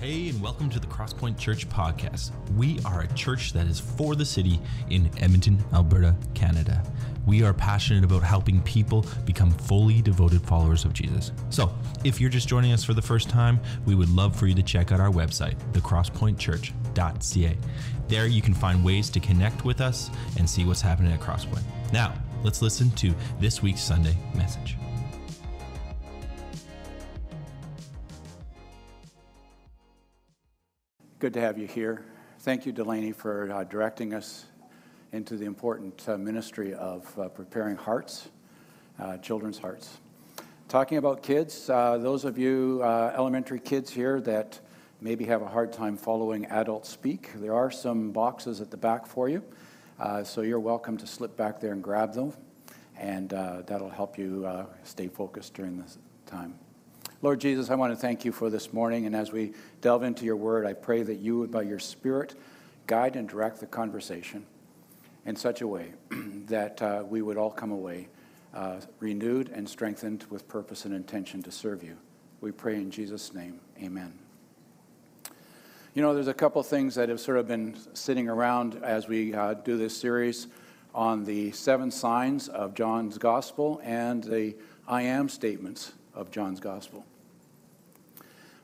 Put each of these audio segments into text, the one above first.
Hey, and welcome to the Crosspoint Church podcast. We are a church that is for the city in Edmonton, Alberta, Canada. We are passionate about helping people become fully devoted followers of Jesus. So, if you're just joining us for the first time, we would love for you to check out our website, thecrosspointchurch.ca. There you can find ways to connect with us and see what's happening at Crosspoint. Now, let's listen to this week's Sunday message. Good to have you here. Thank you, Delaney, for uh, directing us into the important uh, ministry of uh, preparing hearts, uh, children's hearts. Talking about kids, uh, those of you uh, elementary kids here that maybe have a hard time following adult speak, there are some boxes at the back for you. so you're welcome to slip back there and grab them, and that'll help you stay focused during this time. Lord Jesus, I want to thank you for this morning. And as we delve into your word, I pray that you would, by your Spirit, guide and direct the conversation in such a way that uh, we would all come away uh, renewed and strengthened with purpose and intention to serve you. We pray in Jesus' name. Amen. You know, there's a couple things that have sort of been sitting around as we uh, do this series on the seven signs of John's gospel and the I am statements of John's gospel.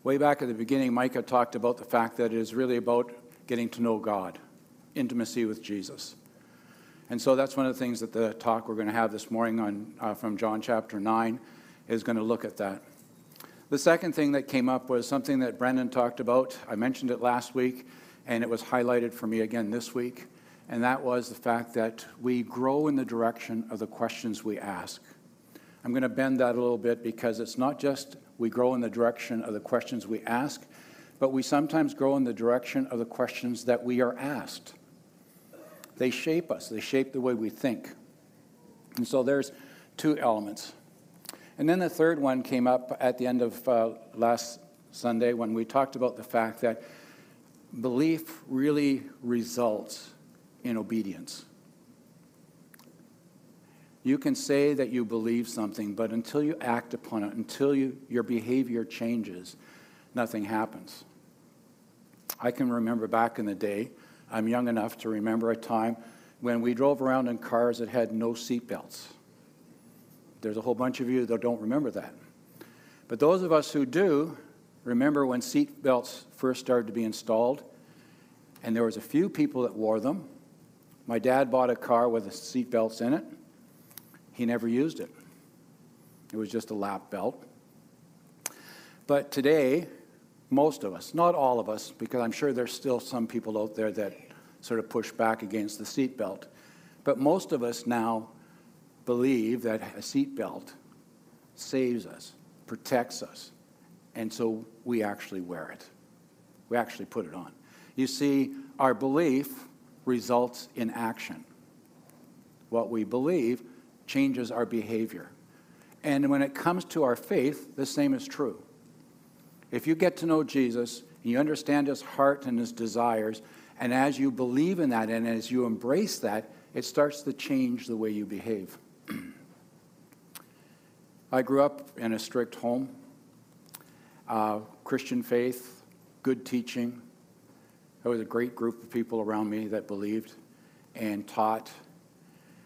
Way back at the beginning, Micah talked about the fact that it is really about getting to know God, intimacy with Jesus. And so that's one of the things that the talk we're going to have this morning on, uh, from John chapter 9 is going to look at that. The second thing that came up was something that Brendan talked about. I mentioned it last week, and it was highlighted for me again this week. And that was the fact that we grow in the direction of the questions we ask. I'm going to bend that a little bit because it's not just we grow in the direction of the questions we ask, but we sometimes grow in the direction of the questions that we are asked. They shape us, they shape the way we think. And so there's two elements. And then the third one came up at the end of uh, last Sunday when we talked about the fact that belief really results in obedience. You can say that you believe something, but until you act upon it, until you, your behavior changes, nothing happens. I can remember back in the day, I'm young enough to remember a time when we drove around in cars that had no seatbelts. There's a whole bunch of you that don't remember that. But those of us who do remember when seatbelts first started to be installed, and there was a few people that wore them. My dad bought a car with seatbelts in it. He never used it. It was just a lap belt. But today, most of us, not all of us, because I'm sure there's still some people out there that sort of push back against the seatbelt, but most of us now believe that a seatbelt saves us, protects us, and so we actually wear it. We actually put it on. You see, our belief results in action. What we believe changes our behavior. And when it comes to our faith, the same is true. If you get to know Jesus, and you understand his heart and his desires, and as you believe in that and as you embrace that, it starts to change the way you behave. I grew up in a strict home, uh, Christian faith, good teaching. There was a great group of people around me that believed and taught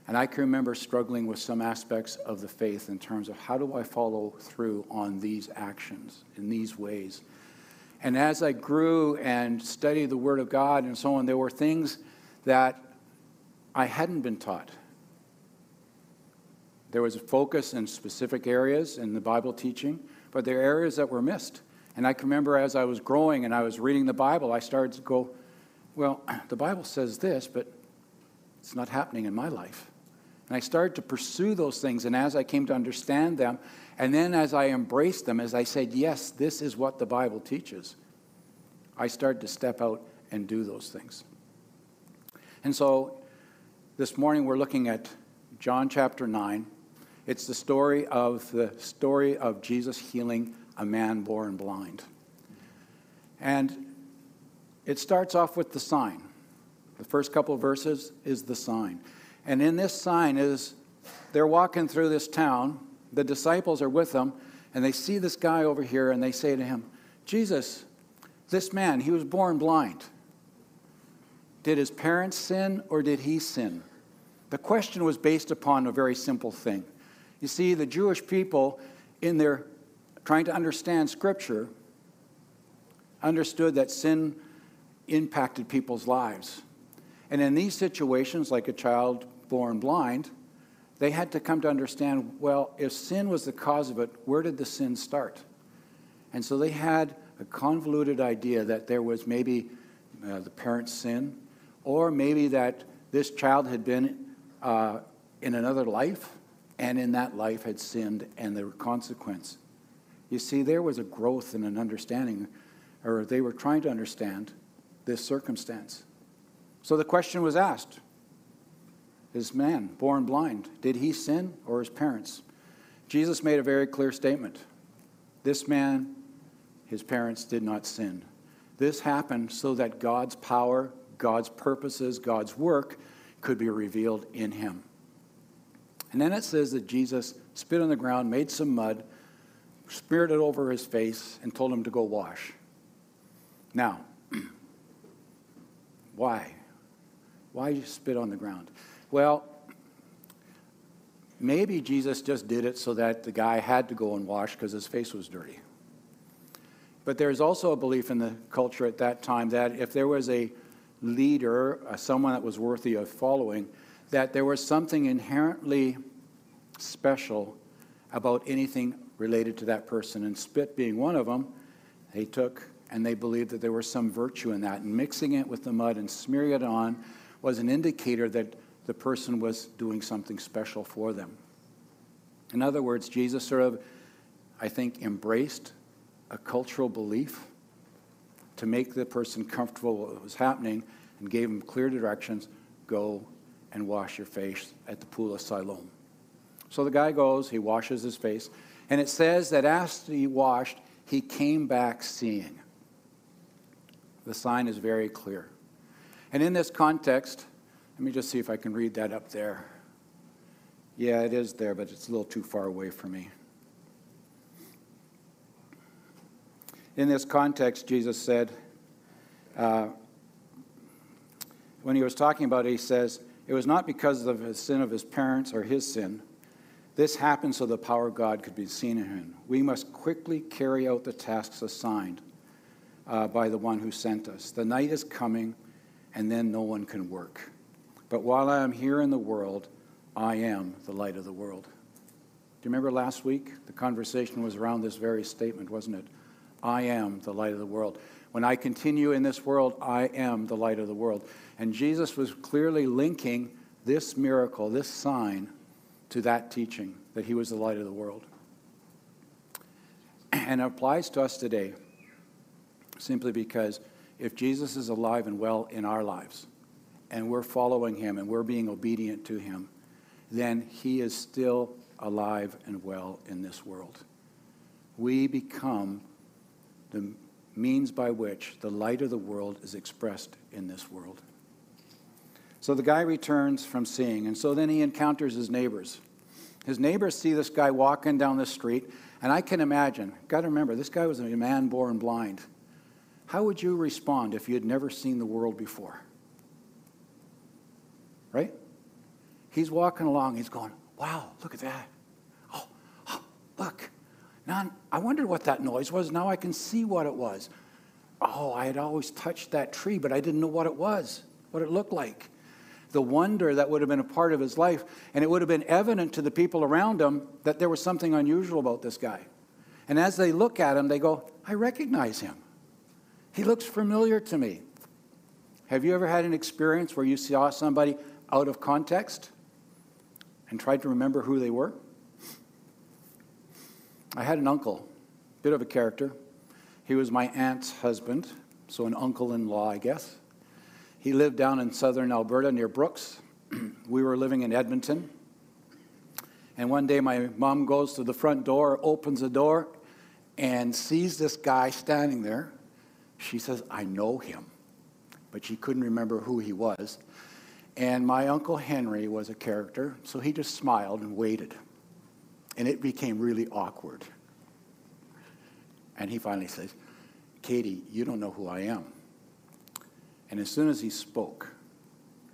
and I can remember struggling with some aspects of the faith in terms of how do I follow through on these actions in these ways. And as I grew and studied the Word of God and so on, there were things that I hadn't been taught. There was a focus in specific areas in the Bible teaching, but there are areas that were missed. And I can remember as I was growing and I was reading the Bible, I started to go, well, the Bible says this, but it's not happening in my life. And I started to pursue those things. And as I came to understand them, and then as I embraced them, as I said, yes, this is what the Bible teaches, I started to step out and do those things. And so this morning we're looking at John chapter 9. It's the story of the story of Jesus healing a man born blind. And it starts off with the sign. The first couple verses is the sign. And in this sign is they're walking through this town, the disciples are with them, and they see this guy over here and they say to him, Jesus, This man, he was born blind. Did his parents sin or did he sin? The question was based upon a very simple thing. You see, the Jewish people, in their trying to understand Scripture, understood that sin impacted people's lives. And in these situations, like a child born blind, they had to come to understand well, if sin was the cause of it, where did the sin start? And so they had a convoluted idea that there was maybe uh, the parent's sin, or maybe that this child had been uh, in another life, and in that life had sinned, and the consequence. You see, there was a growth and an understanding, or they were trying to understand this circumstance. So the question was asked This man, born blind, did he sin or his parents? Jesus made a very clear statement. This man, his parents did not sin. This happened so that God's power, God's purposes, God's work could be revealed in him. And then it says that Jesus spit on the ground, made some mud, smeared it over his face, and told him to go wash. Now, why? Why you spit on the ground? Well, maybe Jesus just did it so that the guy had to go and wash because his face was dirty. But there's also a belief in the culture at that time that if there was a leader, uh, someone that was worthy of following, that there was something inherently special about anything related to that person. And spit being one of them, they took and they believed that there was some virtue in that. And mixing it with the mud and smearing it on was an indicator that the person was doing something special for them. In other words, Jesus sort of, I think, embraced a cultural belief to make the person comfortable with what was happening and gave him clear directions go and wash your face at the pool of Siloam. So the guy goes, he washes his face, and it says that after he washed, he came back seeing. The sign is very clear. And in this context, let me just see if I can read that up there. Yeah, it is there, but it's a little too far away for me. In this context, Jesus said, uh, when he was talking about it, he says, It was not because of the sin of his parents or his sin. This happened so the power of God could be seen in him. We must quickly carry out the tasks assigned uh, by the one who sent us. The night is coming, and then no one can work. But while I am here in the world, I am the light of the world. Do you remember last week? The conversation was around this very statement, wasn't it? I am the light of the world. When I continue in this world, I am the light of the world. And Jesus was clearly linking this miracle, this sign, to that teaching that he was the light of the world. And it applies to us today simply because if Jesus is alive and well in our lives, and we're following him and we're being obedient to him, then he is still alive and well in this world. We become the means by which the light of the world is expressed in this world. So the guy returns from seeing, and so then he encounters his neighbors. His neighbors see this guy walking down the street, and I can imagine, got to remember, this guy was a man born blind. How would you respond if you had never seen the world before? Right? He's walking along, he's going, wow, look at that. Oh, oh look, now, I wondered what that noise was. Now I can see what it was. Oh, I had always touched that tree, but I didn't know what it was, what it looked like. The wonder that would have been a part of his life, and it would have been evident to the people around him that there was something unusual about this guy. And as they look at him, they go, I recognize him. He looks familiar to me. Have you ever had an experience where you saw somebody out of context and tried to remember who they were? I had an uncle, bit of a character. He was my aunt's husband, so an uncle in law, I guess. He lived down in southern Alberta near Brooks. we were living in Edmonton. And one day my mom goes to the front door, opens the door, and sees this guy standing there. She says, I know him. But she couldn't remember who he was. And my Uncle Henry was a character, so he just smiled and waited and it became really awkward. And he finally says, Katie, you don't know who I am. And as soon as he spoke,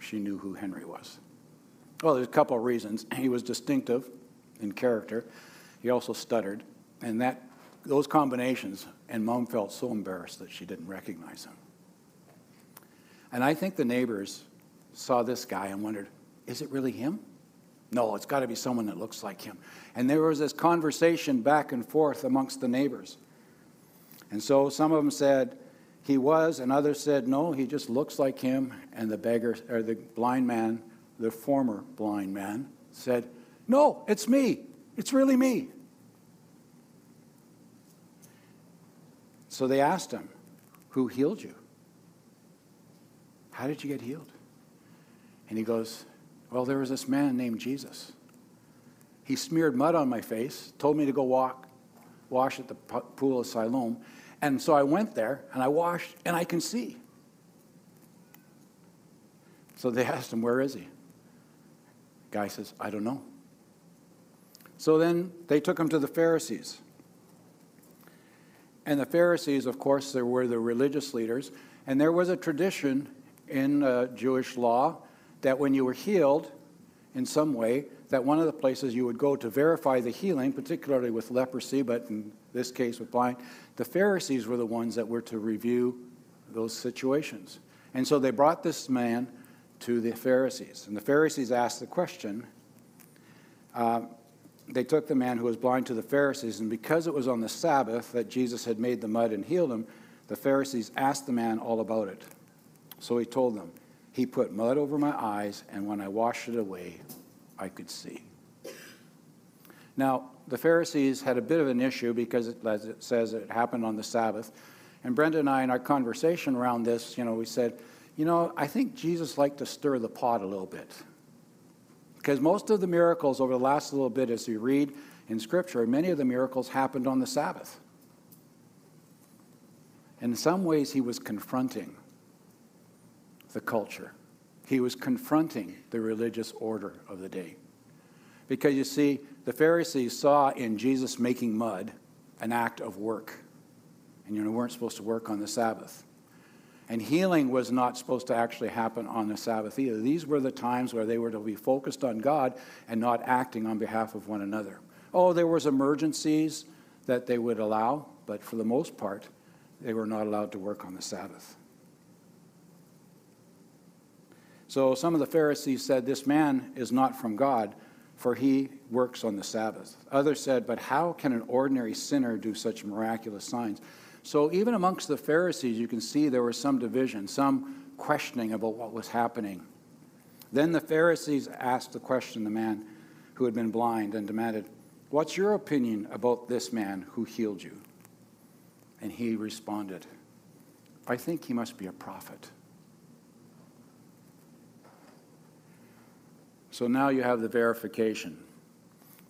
she knew who Henry was. Well, there's a couple of reasons. He was distinctive in character. He also stuttered. And that, those combinations, and mom felt so embarrassed that she didn't recognize him. And I think the neighbors saw this guy and wondered, is it really him? No, it's got to be someone that looks like him. And there was this conversation back and forth amongst the neighbors. And so some of them said he was, and others said no, he just looks like him. And the beggar, or the blind man, the former blind man, said, No, it's me. It's really me. So they asked him, Who healed you? How did you get healed? And he goes, Well, there was this man named Jesus. He smeared mud on my face, told me to go walk, wash at the pool of Siloam. And so I went there and I washed and I can see. So they asked him, Where is he? Guy says, I don't know. So then they took him to the Pharisees. And the Pharisees, of course, there were the religious leaders. And there was a tradition in uh, Jewish law that when you were healed in some way, that one of the places you would go to verify the healing, particularly with leprosy, but in this case with blind, the Pharisees were the ones that were to review those situations. And so they brought this man to the Pharisees. And the Pharisees asked the question. Uh, they took the man who was blind to the Pharisees, and because it was on the Sabbath that Jesus had made the mud and healed him, the Pharisees asked the man all about it. So he told them, He put mud over my eyes, and when I washed it away, I could see. Now, the Pharisees had a bit of an issue because, it, as it says, it happened on the Sabbath. And Brenda and I, in our conversation around this, you know, we said, you know, I think Jesus liked to stir the pot a little bit. Because most of the miracles over the last little bit, as you read in Scripture, many of the miracles happened on the Sabbath. In some ways, he was confronting the culture. He was confronting the religious order of the day. Because you see, the Pharisees saw in Jesus making mud an act of work. And you know, weren't supposed to work on the Sabbath. And healing was not supposed to actually happen on the Sabbath either. These were the times where they were to be focused on God and not acting on behalf of one another. Oh, there was emergencies that they would allow, but for the most part, they were not allowed to work on the Sabbath. So some of the Pharisees said, This man is not from God, for he works on the Sabbath. Others said, But how can an ordinary sinner do such miraculous signs? So even amongst the Pharisees, you can see there was some division, some questioning about what was happening. Then the Pharisees asked the question the man who had been blind and demanded, What's your opinion about this man who healed you? And he responded, I think he must be a prophet. So now you have the verification.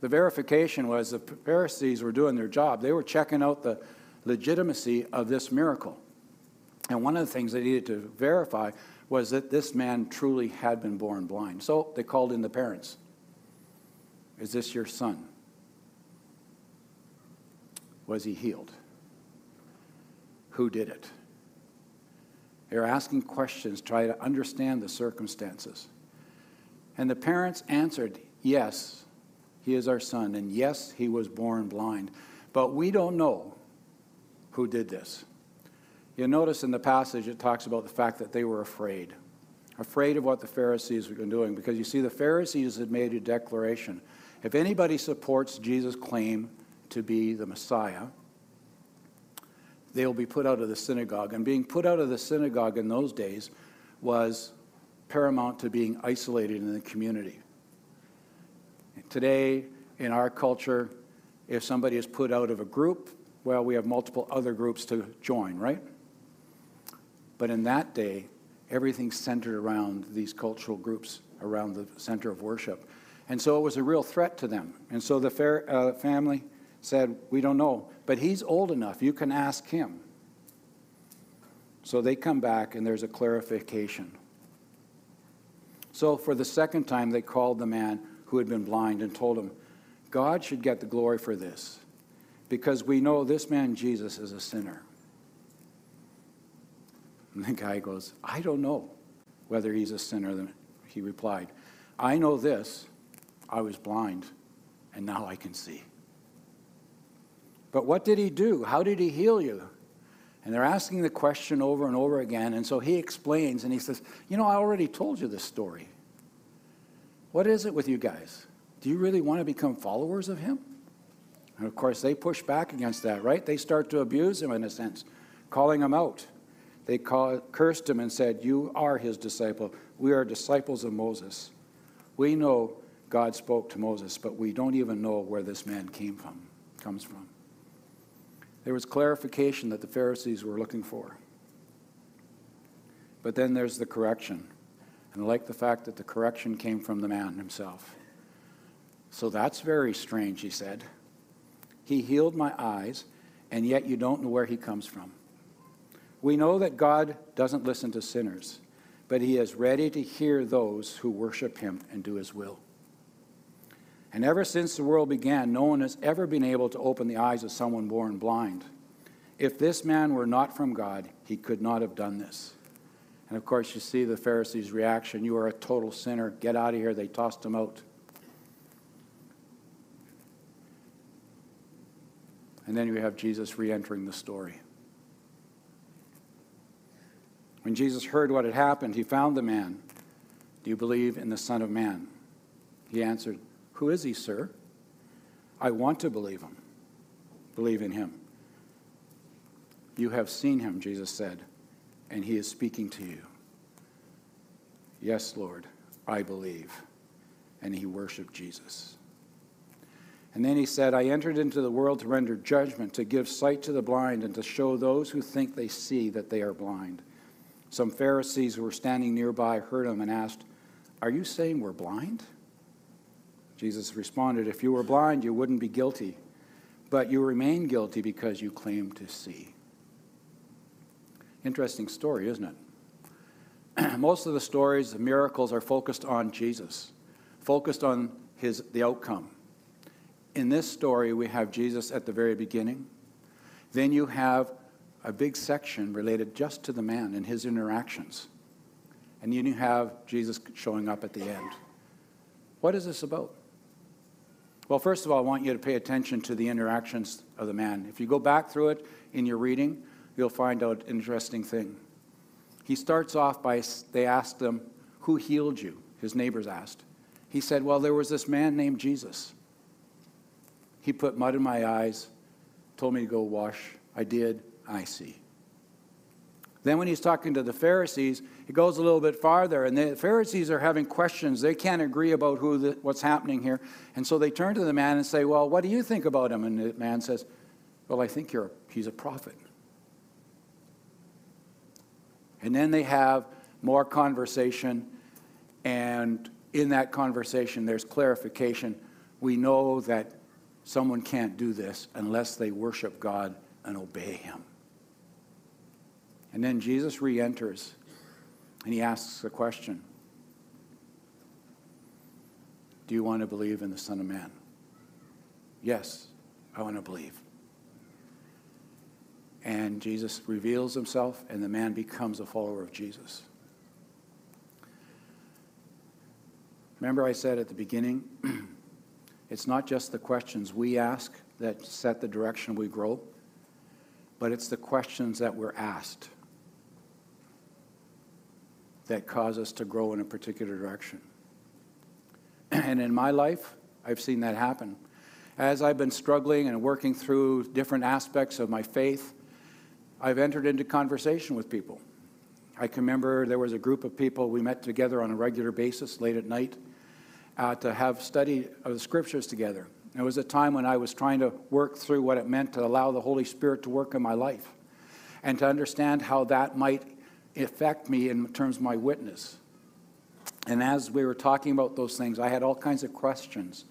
The verification was the Pharisees were doing their job. They were checking out the legitimacy of this miracle. And one of the things they needed to verify was that this man truly had been born blind. So they called in the parents. Is this your son? Was he healed? Who did it? They're asking questions, try to understand the circumstances. And the parents answered, Yes, he is our son, and yes, he was born blind. But we don't know who did this. You'll notice in the passage it talks about the fact that they were afraid, afraid of what the Pharisees were doing, because you see, the Pharisees had made a declaration. If anybody supports Jesus' claim to be the Messiah, they'll be put out of the synagogue. And being put out of the synagogue in those days was paramount to being isolated in the community. Today, in our culture, if somebody is put out of a group, well, we have multiple other groups to join, right? But in that day, everything centered around these cultural groups around the center of worship. And so it was a real threat to them. And so the fair, uh, family said, We don't know, but he's old enough. You can ask him. So they come back, and there's a clarification. So for the second time, they called the man who had been blind and told him, God should get the glory for this, because we know this man Jesus is a sinner. And the guy goes, I don't know whether he's a sinner. He replied, I know this I was blind, and now I can see. But what did he do? How did he heal you? And they're asking the question over and over again. And so he explains and he says, You know, I already told you this story. What is it with you guys? Do you really want to become followers of him? And of course, they push back against that, right? They start to abuse him in a sense, calling him out. They call, cursed him and said, You are his disciple. We are disciples of Moses. We know God spoke to Moses, but we don't even know where this man came from, comes from. There was clarification that the Pharisees were looking for. But then there's the correction. And I like the fact that the correction came from the man himself. So that's very strange, he said. He healed my eyes, and yet you don't know where he comes from. We know that God doesn't listen to sinners, but he is ready to hear those who worship him and do his will. And ever since the world began, no one has ever been able to open the eyes of someone born blind. If this man were not from God, he could not have done this. And of course, you see the Pharisees' reaction You are a total sinner. Get out of here. They tossed him out. And then you have Jesus re entering the story. When Jesus heard what had happened, he found the man. Do you believe in the Son of Man? He answered, Who is he, sir? I want to believe him. Believe in him. You have seen him, Jesus said, and he is speaking to you. Yes, Lord, I believe. And he worshiped Jesus. And then he said, I entered into the world to render judgment, to give sight to the blind, and to show those who think they see that they are blind. Some Pharisees who were standing nearby heard him and asked, Are you saying we're blind? Jesus responded, If you were blind, you wouldn't be guilty, but you remain guilty because you claim to see. Interesting story, isn't it? Most of the stories, the miracles, are focused on Jesus, focused on his, the outcome. In this story, we have Jesus at the very beginning. Then you have a big section related just to the man and his interactions. And then you have Jesus showing up at the end. What is this about? Well, first of all, I want you to pay attention to the interactions of the man. If you go back through it in your reading, you'll find out an interesting thing. He starts off by, they asked him, Who healed you? His neighbors asked. He said, Well, there was this man named Jesus. He put mud in my eyes, told me to go wash. I did. I see. Then, when he's talking to the Pharisees, he goes a little bit farther, and the Pharisees are having questions. They can't agree about who the, what's happening here. And so they turn to the man and say, Well, what do you think about him? And the man says, Well, I think you're, he's a prophet. And then they have more conversation, and in that conversation, there's clarification. We know that Someone can't do this unless they worship God and obey Him. And then Jesus re enters and he asks a question Do you want to believe in the Son of Man? Yes, I want to believe. And Jesus reveals himself, and the man becomes a follower of Jesus. Remember, I said at the beginning It's not just the questions we ask that set the direction we grow, but it's the questions that we're asked that cause us to grow in a particular direction. And in my life, I've seen that happen. As I've been struggling and working through different aspects of my faith, I've entered into conversation with people. I can remember there was a group of people we met together on a regular basis late at night uh, to have study of the scriptures together. It was a time when I was trying to work through what it meant to allow the Holy Spirit to work in my life and to understand how that might affect me in terms of my witness. And as we were talking about those things, I had all kinds of questions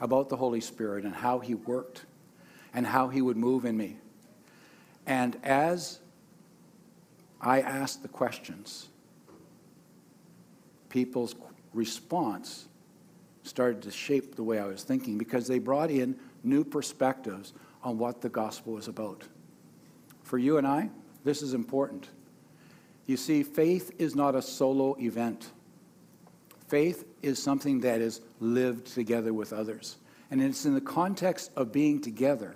about the Holy Spirit and how He worked and how He would move in me. And as I asked the questions, people's response started to shape the way I was thinking because they brought in new perspectives on what the gospel is about. For you and I, this is important. You see, faith is not a solo event. Faith is something that is lived together with others. And it's in the context of being together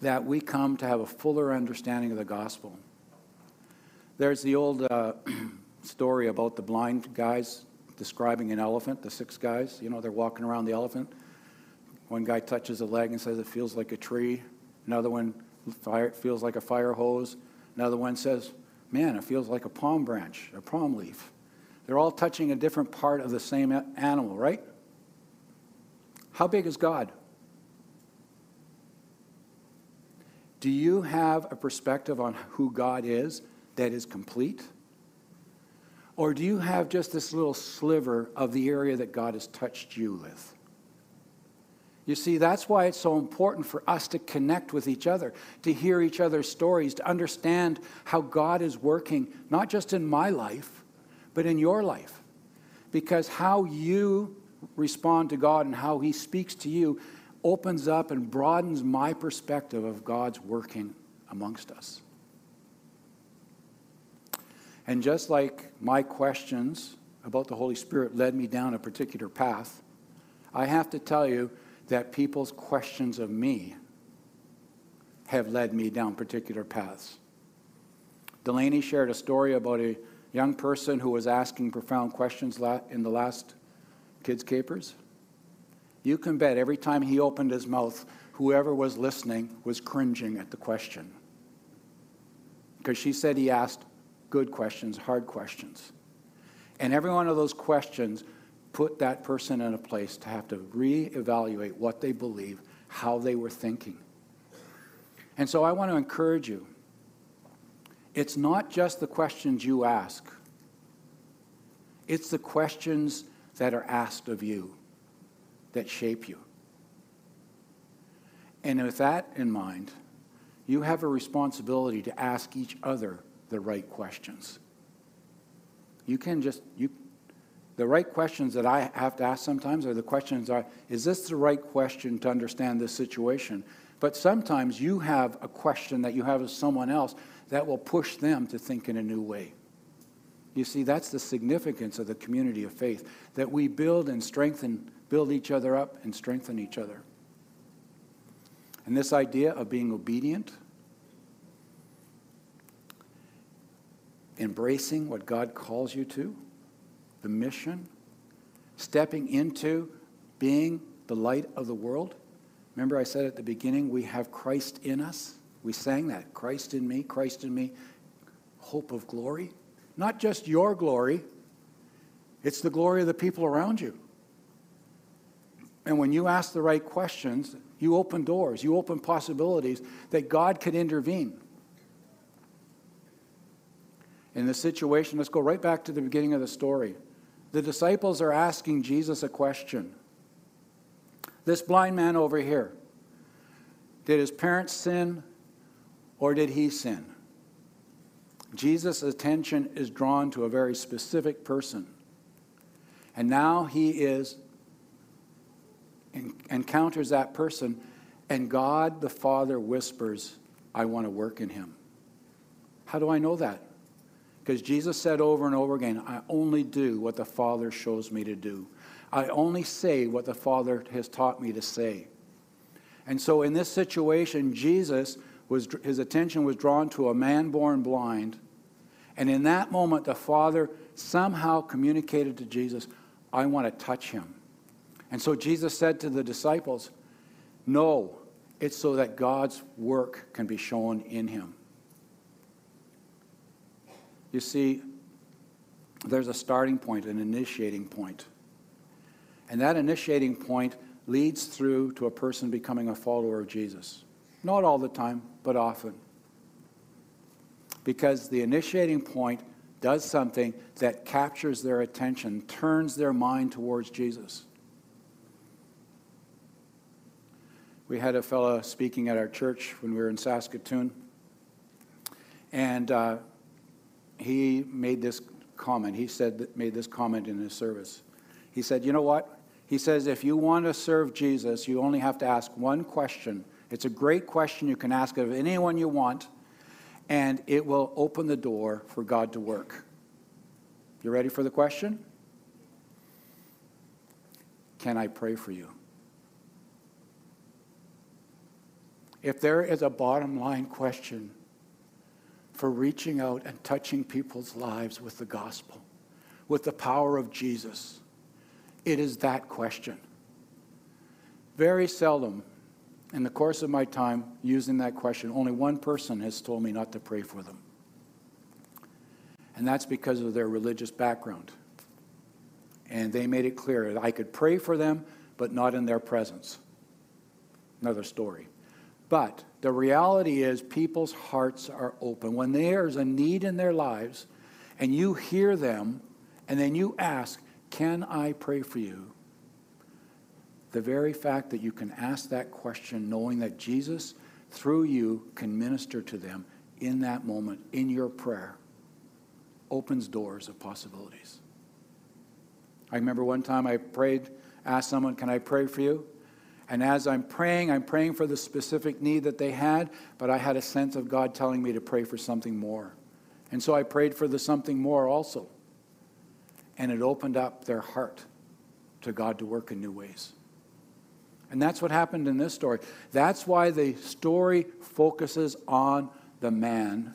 that we come to have a fuller understanding of the gospel. There's the old uh, story about the blind guys describing an elephant, the six guys. You know, they're walking around the elephant. One guy touches a leg and says it feels like a tree. Another one feels like a fire hose. Another one says, man, it feels like a palm branch, a palm leaf. They're all touching a different part of the same animal, right? How big is God? Do you have a perspective on who God is that is complete? Or do you have just this little sliver of the area that God has touched you with? You see, that's why it's so important for us to connect with each other, to hear each other's stories, to understand how God is working, not just in my life, but in your life. Because how you respond to God and how He speaks to you opens up and broadens my perspective of God's working amongst us. And just like my questions about the Holy Spirit led me down a particular path, I have to tell you that people's questions of me have led me down particular paths. Delaney shared a story about a young person who was asking profound questions in the last Kids Capers. You can bet every time he opened his mouth, whoever was listening was cringing at the question. Because she said he asked good questions, hard questions. And every one of those questions put that person in a place to have to reevaluate what they believe, how they were thinking. And so I want to encourage you. It's not just the questions you ask, it's the questions that are asked of you that shape you. And with that in mind, you have a responsibility to ask each other the right questions. You can just, you, the right questions that I have to ask sometimes are the questions are, is this the right question to understand this situation? But sometimes you have a question that you have of someone else that will push them to think in a new way. You see, that's the significance of the community of faith, that we build and strengthen, build each other up and strengthen each other. And this idea of being obedient, embracing what God calls you to, the mission, stepping into being the light of the world. Remember, I said at the beginning, we have Christ in us. We sang that Christ in me, Christ in me, hope of glory. Not just your glory, it's the glory of the people around you. And when you ask the right questions, you open doors, you open possibilities that God could intervene. In the situation, let's go right back to the beginning of the story. The disciples are asking Jesus a question. This blind man over here, did his parents sin or did he sin? Jesus' attention is drawn to a very specific person. And now he is encounters that person and God the Father whispers, I want to work in him. How do I know that? Because Jesus said over and over again, I only do what the Father shows me to do. I only say what the Father has taught me to say. And so in this situation, Jesus was his attention was drawn to a man born blind. And in that moment, the Father somehow communicated to Jesus, I want to touch him. And so Jesus said to the disciples, No, it's so that God's work can be shown in him. You see, there's a starting point, an initiating point. And that initiating point leads through to a person becoming a follower of Jesus. Not all the time, but often. Because the initiating point does something that captures their attention, turns their mind towards Jesus. We had a fellow speaking at our church when we were in Saskatoon, and uh, he made this comment. He said, made this comment in his service. He said, You know what? He says, if you want to serve Jesus, you only have to ask one question. It's a great question you can ask of anyone you want. and it will open the door for God to work. You ready for the question? Can I pray for you? If there is a bottom line question for reaching out and touching people's lives with the gospel, with the power of Jesus, it is that question. Very seldom in the course of my time using that question, only one person has told me not to pray for them. And that's because of their religious background. And they made it clear that I could pray for them, but not in their presence. Another story. But the reality is, people's hearts are open. When there's a need in their lives, and you hear them, and then you ask, Can I pray for you? The very fact that you can ask that question, knowing that Jesus, through you, can minister to them in that moment, in your prayer, opens doors of possibilities. I remember one time I prayed, asked someone, Can I pray for you? And as I'm praying, I'm praying for the specific need that they had, but I had a sense of God telling me to pray for something more. And so I prayed for the something more also. And it opened up their heart to God to work in new ways. And that's what happened in this story. That's why the story focuses on the man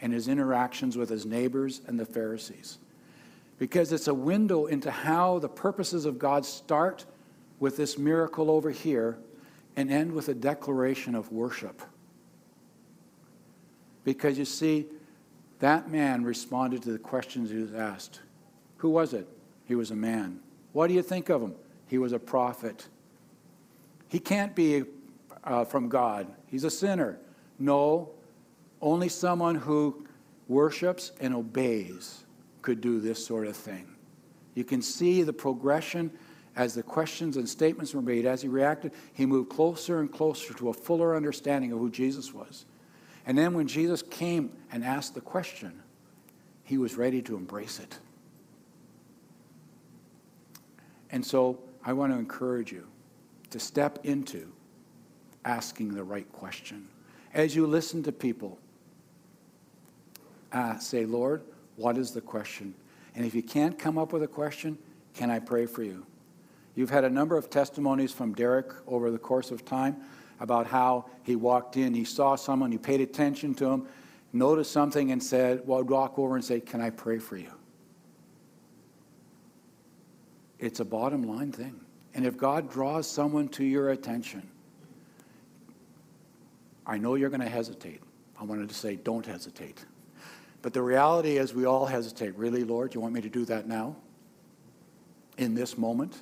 and his interactions with his neighbors and the Pharisees. Because it's a window into how the purposes of God start with this miracle over here and end with a declaration of worship. Because you see, that man responded to the questions he was asked. Who was it? He was a man. What do you think of him? He was a prophet. He can't be uh, from God. He's a sinner. No, only someone who worships and obeys could do this sort of thing. You can see the progression as the questions and statements were made. As he reacted, he moved closer and closer to a fuller understanding of who Jesus was. And then when Jesus came and asked the question, he was ready to embrace it. And so I want to encourage you to step into asking the right question. As you listen to people, uh, say, Lord, what is the question? And if you can't come up with a question, can I pray for you? You've had a number of testimonies from Derek over the course of time about how he walked in, he saw someone, he paid attention to him, noticed something, and said, well, I'd walk over and say, Can I pray for you? It's a bottom line thing. And if God draws someone to your attention, I know you're going to hesitate. I wanted to say, don't hesitate. But the reality is, we all hesitate. Really, Lord, you want me to do that now? In this moment?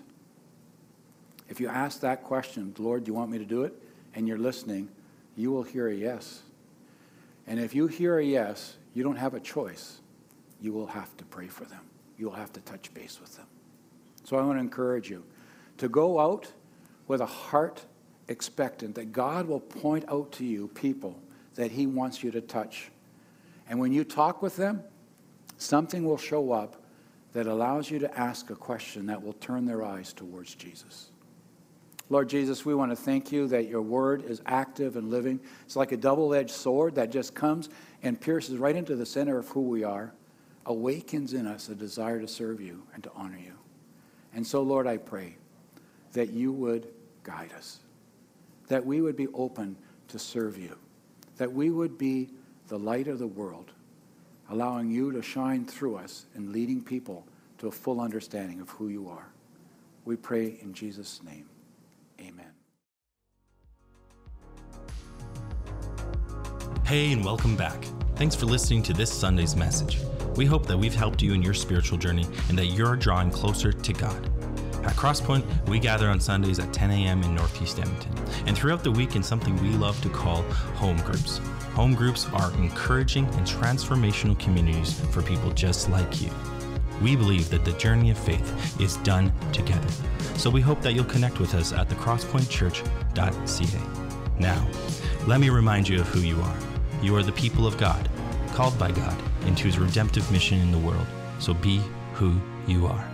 If you ask that question, Lord, do you want me to do it? And you're listening, you will hear a yes. And if you hear a yes, you don't have a choice. You will have to pray for them, you will have to touch base with them. So I want to encourage you to go out with a heart expectant that God will point out to you people that He wants you to touch. And when you talk with them, something will show up that allows you to ask a question that will turn their eyes towards Jesus. Lord Jesus, we want to thank you that your word is active and living. It's like a double edged sword that just comes and pierces right into the center of who we are, awakens in us a desire to serve you and to honor you. And so, Lord, I pray that you would guide us, that we would be open to serve you, that we would be the light of the world, allowing you to shine through us and leading people to a full understanding of who you are. We pray in Jesus' name. Amen. Hey, and welcome back. Thanks for listening to this Sunday's message. We hope that we've helped you in your spiritual journey and that you're drawing closer to God. At Crosspoint, we gather on Sundays at 10 a.m. in Northeast Edmonton, and throughout the week in something we love to call home groups. Home groups are encouraging and transformational communities for people just like you. We believe that the journey of faith is done together, so we hope that you'll connect with us at thecrosspointchurch.ca. Now, let me remind you of who you are. You are the people of God, called by God into his redemptive mission in the world, so be who you are.